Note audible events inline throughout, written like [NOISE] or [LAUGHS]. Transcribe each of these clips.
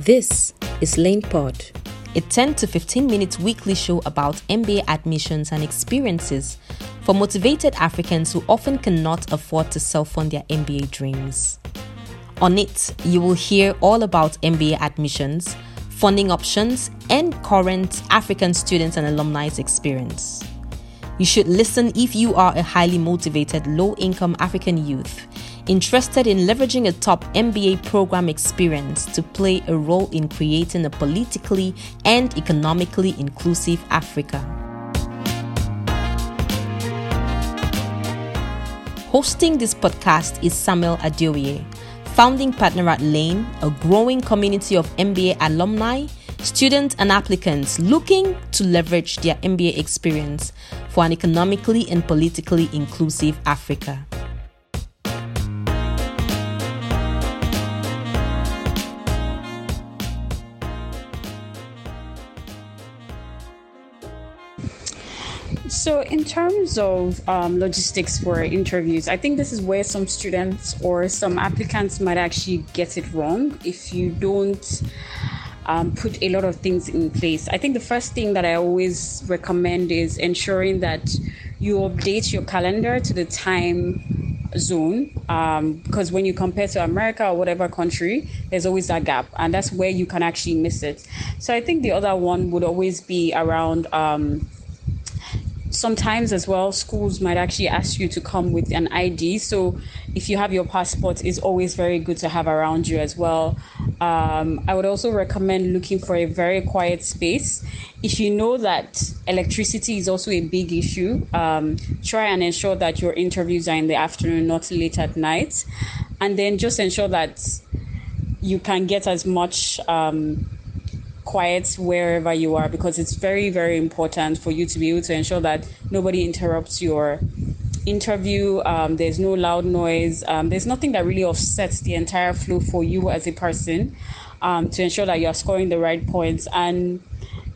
This is Lane Pod, a 10 to 15 minutes weekly show about MBA admissions and experiences for motivated Africans who often cannot afford to self fund their MBA dreams. On it, you will hear all about MBA admissions, funding options, and current African students and alumni's experience. You should listen if you are a highly motivated, low income African youth interested in leveraging a top MBA program experience to play a role in creating a politically and economically inclusive Africa. Hosting this podcast is Samuel Adeoye, founding partner at Lane, a growing community of MBA alumni, students, and applicants looking to leverage their MBA experience for an economically and politically inclusive Africa. So, in terms of um, logistics for interviews, I think this is where some students or some applicants might actually get it wrong if you don't um, put a lot of things in place. I think the first thing that I always recommend is ensuring that you update your calendar to the time zone um, because when you compare to America or whatever country, there's always that gap, and that's where you can actually miss it. So, I think the other one would always be around um, sometimes as well schools might actually ask you to come with an id so if you have your passport it's always very good to have around you as well. Um, i would also recommend looking for a very quiet space. If you know that electricity is also a big issue um, try and ensure that your interviews are in the afternoon not late at night. And then just ensure that you can get as much um, quiet wherever you are because it's very, very important for you to be able to ensure that nobody interrupts your interview. Um, there's no loud noise. Um, there's nothing that really offsets the entire flow for you as a person um, to ensure that you're scoring the right points. And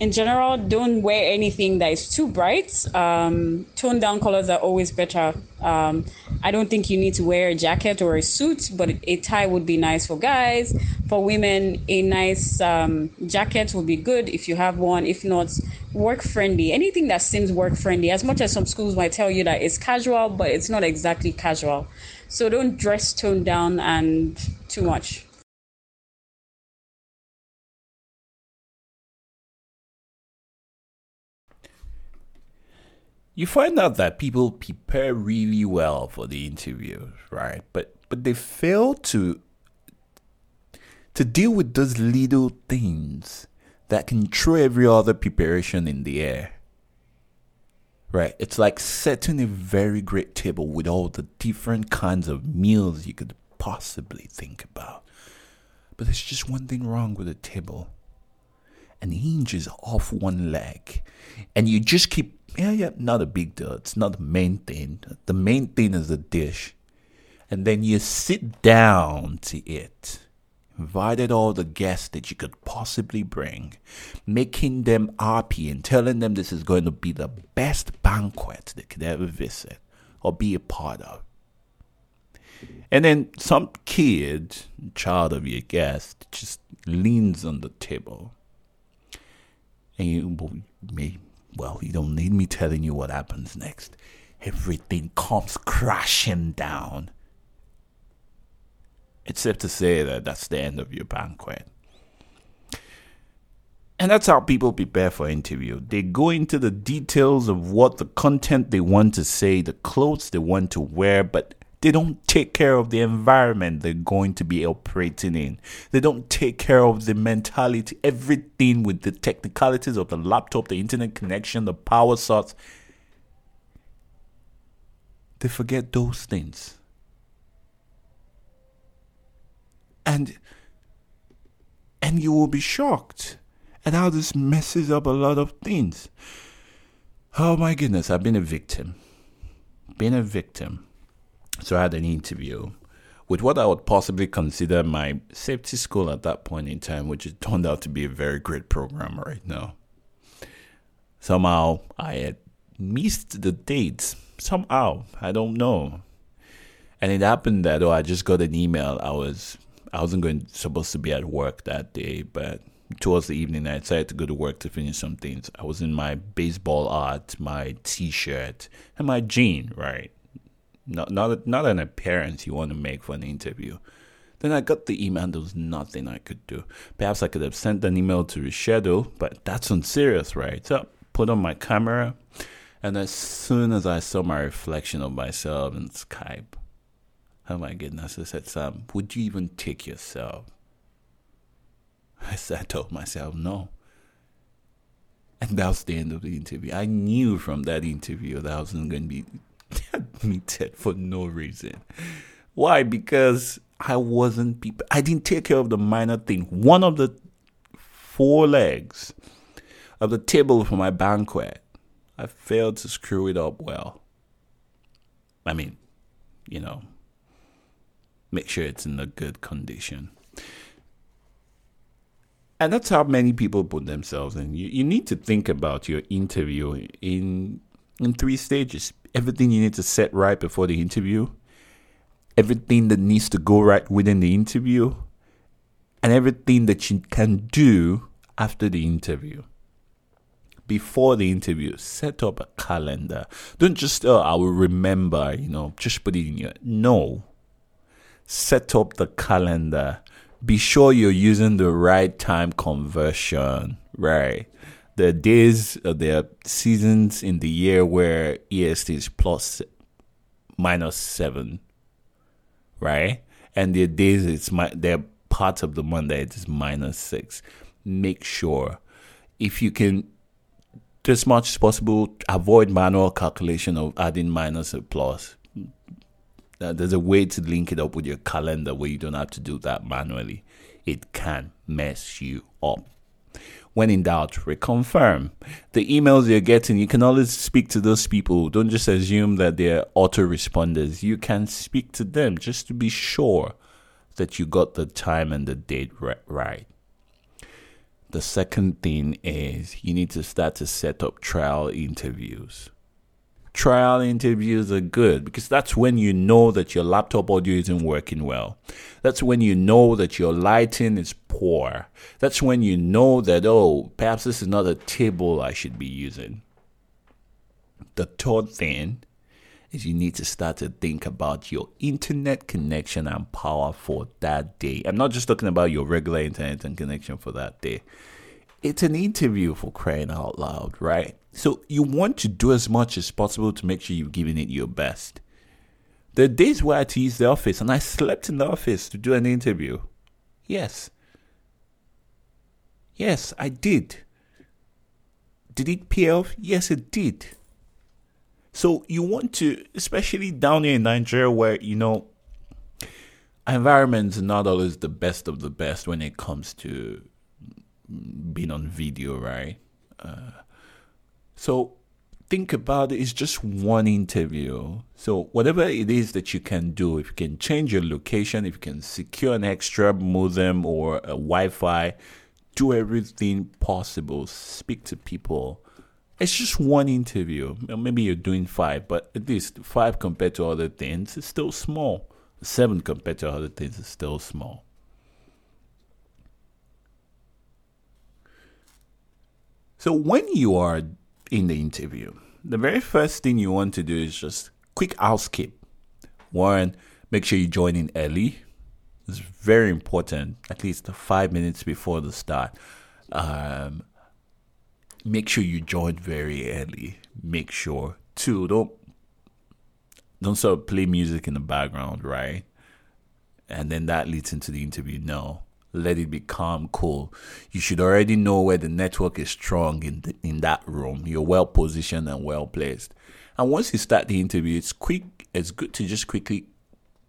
in general, don't wear anything that is too bright. Um, toned down colors are always better. Um, I don't think you need to wear a jacket or a suit, but a tie would be nice for guys. For women, a nice um, jacket would be good if you have one. If not, work friendly. Anything that seems work friendly, as much as some schools might tell you that it's casual, but it's not exactly casual. So don't dress toned down and too much. You find out that people prepare really well for the interviews, right? But but they fail to to deal with those little things that can throw every other preparation in the air. Right? It's like setting a very great table with all the different kinds of meals you could possibly think about. But there's just one thing wrong with the table. An hinge is off one leg. And you just keep yeah, yeah, not a big deal. It's not the main thing. The main thing is the dish. And then you sit down to eat. Invited all the guests that you could possibly bring, making them happy and telling them this is going to be the best banquet they could ever visit or be a part of. And then some kid, child of your guest, just leans on the table. And you may well, you don't need me telling you what happens next. Everything comes crashing down. Except to say that that's the end of your banquet. And that's how people prepare for interview. They go into the details of what the content they want to say, the clothes they want to wear, but they don't take care of the environment they're going to be operating in. They don't take care of the mentality, everything with the technicalities of the laptop, the internet connection, the power source. They forget those things. And and you will be shocked at how this messes up a lot of things. Oh my goodness, I've been a victim. Been a victim. So I had an interview with what I would possibly consider my safety school at that point in time, which it turned out to be a very great program right now. Somehow I had missed the dates. Somehow, I don't know. And it happened that oh, I just got an email. I was I wasn't going supposed to be at work that day, but towards the evening, I decided to go to work to finish some things. I was in my baseball art, my T-shirt, and my jean. Right, not not not an appearance you want to make for an interview. Then I got the email. There was nothing I could do. Perhaps I could have sent an email to reschedule, but that's unserious, right? So I put on my camera, and as soon as I saw my reflection of myself in Skype, oh my goodness, I said, Sam, would you even take yourself? [LAUGHS] I said, I told myself no. And that was the end of the interview. I knew from that interview that I wasn't going to be [LAUGHS] admitted for no reason. Why? Because I wasn't people. I didn't take care of the minor thing. One of the four legs of the table for my banquet, I failed to screw it up well. I mean, you know, make sure it's in a good condition. And that's how many people put themselves in. You, you need to think about your interview in in three stages. Everything you need to set right before the interview, everything that needs to go right within the interview, and everything that you can do after the interview. Before the interview, set up a calendar. Don't just, oh, I will remember, you know, just put it in your. No. Set up the calendar be sure you're using the right time conversion, right? The days, uh, the seasons in the year where EST is plus minus seven, right? And the days it's my they're part of the month that it is minus six. Make sure if you can as much as possible avoid manual calculation of adding minus plus there's a way to link it up with your calendar where you don't have to do that manually. It can mess you up. When in doubt, reconfirm. The emails you're getting, you can always speak to those people. Don't just assume that they're autoresponders. You can speak to them just to be sure that you got the time and the date right. The second thing is you need to start to set up trial interviews trial interviews are good because that's when you know that your laptop audio isn't working well. That's when you know that your lighting is poor. That's when you know that, oh, perhaps this is not a table I should be using. The third thing is you need to start to think about your internet connection and power for that day. I'm not just talking about your regular internet and connection for that day. It's an interview for crying out loud, right? So you want to do as much as possible to make sure you're giving it your best. There are days where I had to use the office and I slept in the office to do an interview. Yes. Yes, I did. Did it pay off? Yes, it did. So you want to, especially down here in Nigeria, where you know environments not always the best of the best when it comes to being on video, right? Uh, so think about it, it's just one interview. So whatever it is that you can do, if you can change your location, if you can secure an extra modem or a Wi-Fi, do everything possible. Speak to people. It's just one interview. Maybe you're doing five, but at least five compared to other things is still small. Seven compared to other things is still small. So when you are in the interview. The very first thing you want to do is just quick housekeep. One, make sure you join in early. It's very important, at least five minutes before the start. Um, make sure you join very early. Make sure. Two, don't don't sort of play music in the background, right? And then that leads into the interview. No, let it be calm, cool. You should already know where the network is strong in the, in that room. You're well positioned and well placed. And once you start the interview, it's quick. It's good to just quickly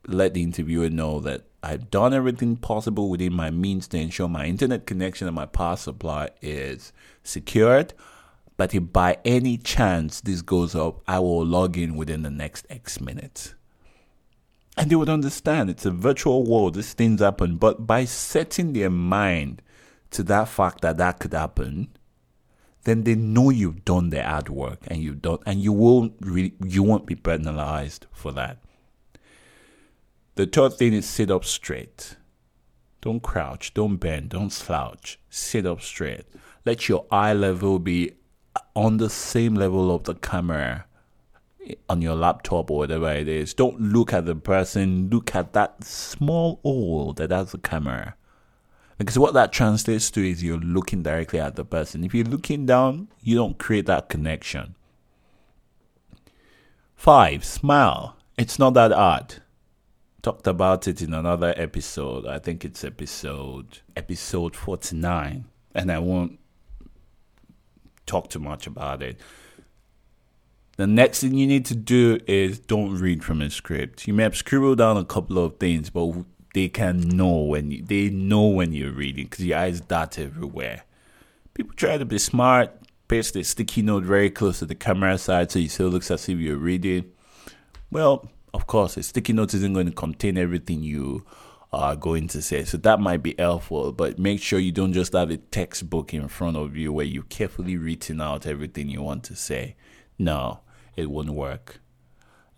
let the interviewer know that I've done everything possible within my means to ensure my internet connection and my power supply is secured. But if by any chance this goes up, I will log in within the next X minutes and they would understand it's a virtual world. These things happen. But by setting their mind to that fact that that could happen then they know you've done the hard work and you've done and you won't really you won't be penalized for that. The third thing is sit up straight. Don't crouch, don't bend, don't slouch. Sit up straight. Let your eye level be on the same level of the camera on your laptop or whatever it is. Don't look at the person, look at that small hole that has the camera. Because what that translates to is you're looking directly at the person. If you're looking down, you don't create that connection. Five, smile. It's not that hard. Talked about it in another episode. I think it's episode episode 49 and I won't talk too much about it. The next thing you need to do is don't read from a script. You may have scribbled down a couple of things, but they can know when you, they know when you're reading because your eyes dart everywhere. People try to be smart, paste the sticky note very close to the camera side so it still looks as if you're reading. Well, of course, a sticky note isn't going to contain everything you are going to say, so that might be helpful. But make sure you don't just have a textbook in front of you where you carefully written out everything you want to say. No, it won't work.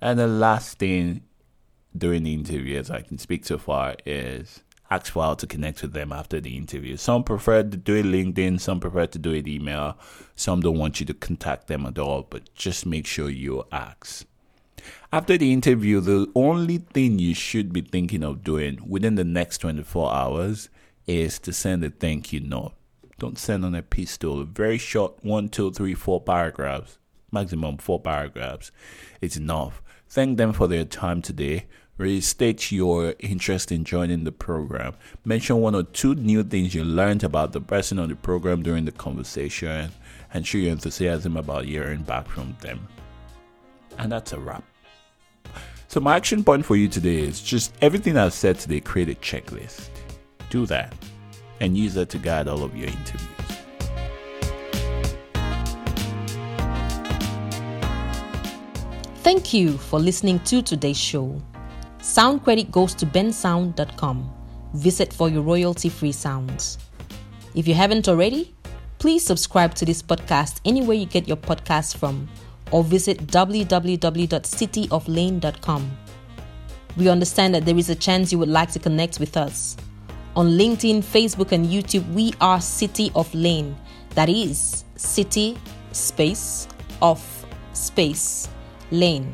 And the last thing during the interview, as I can speak so far, is ask for how to connect with them after the interview. Some prefer to do it LinkedIn, some prefer to do it email, some don't want you to contact them at all, but just make sure you ask. After the interview, the only thing you should be thinking of doing within the next 24 hours is to send a thank you note. Don't send on a pistol, a very short one, two, three, four paragraphs, maximum four paragraphs. It's enough. Thank them for their time today restate your interest in joining the program. Mention one or two new things you learned about the person on the program during the conversation and show your enthusiasm about hearing back from them. And that's a wrap. So, my action point for you today is just everything I've said today, create a checklist. Do that and use that to guide all of your interviews. Thank you for listening to today's show. Sound credit goes to bensound.com. Visit for your royalty free sounds. If you haven't already, please subscribe to this podcast anywhere you get your podcasts from or visit www.cityoflane.com. We understand that there is a chance you would like to connect with us. On LinkedIn, Facebook, and YouTube, we are City of Lane. That is City Space of Space Lane.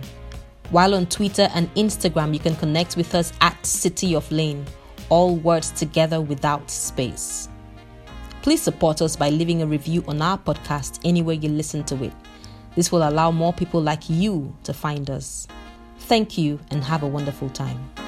While on Twitter and Instagram, you can connect with us at City of Lane, all words together without space. Please support us by leaving a review on our podcast anywhere you listen to it. This will allow more people like you to find us. Thank you and have a wonderful time.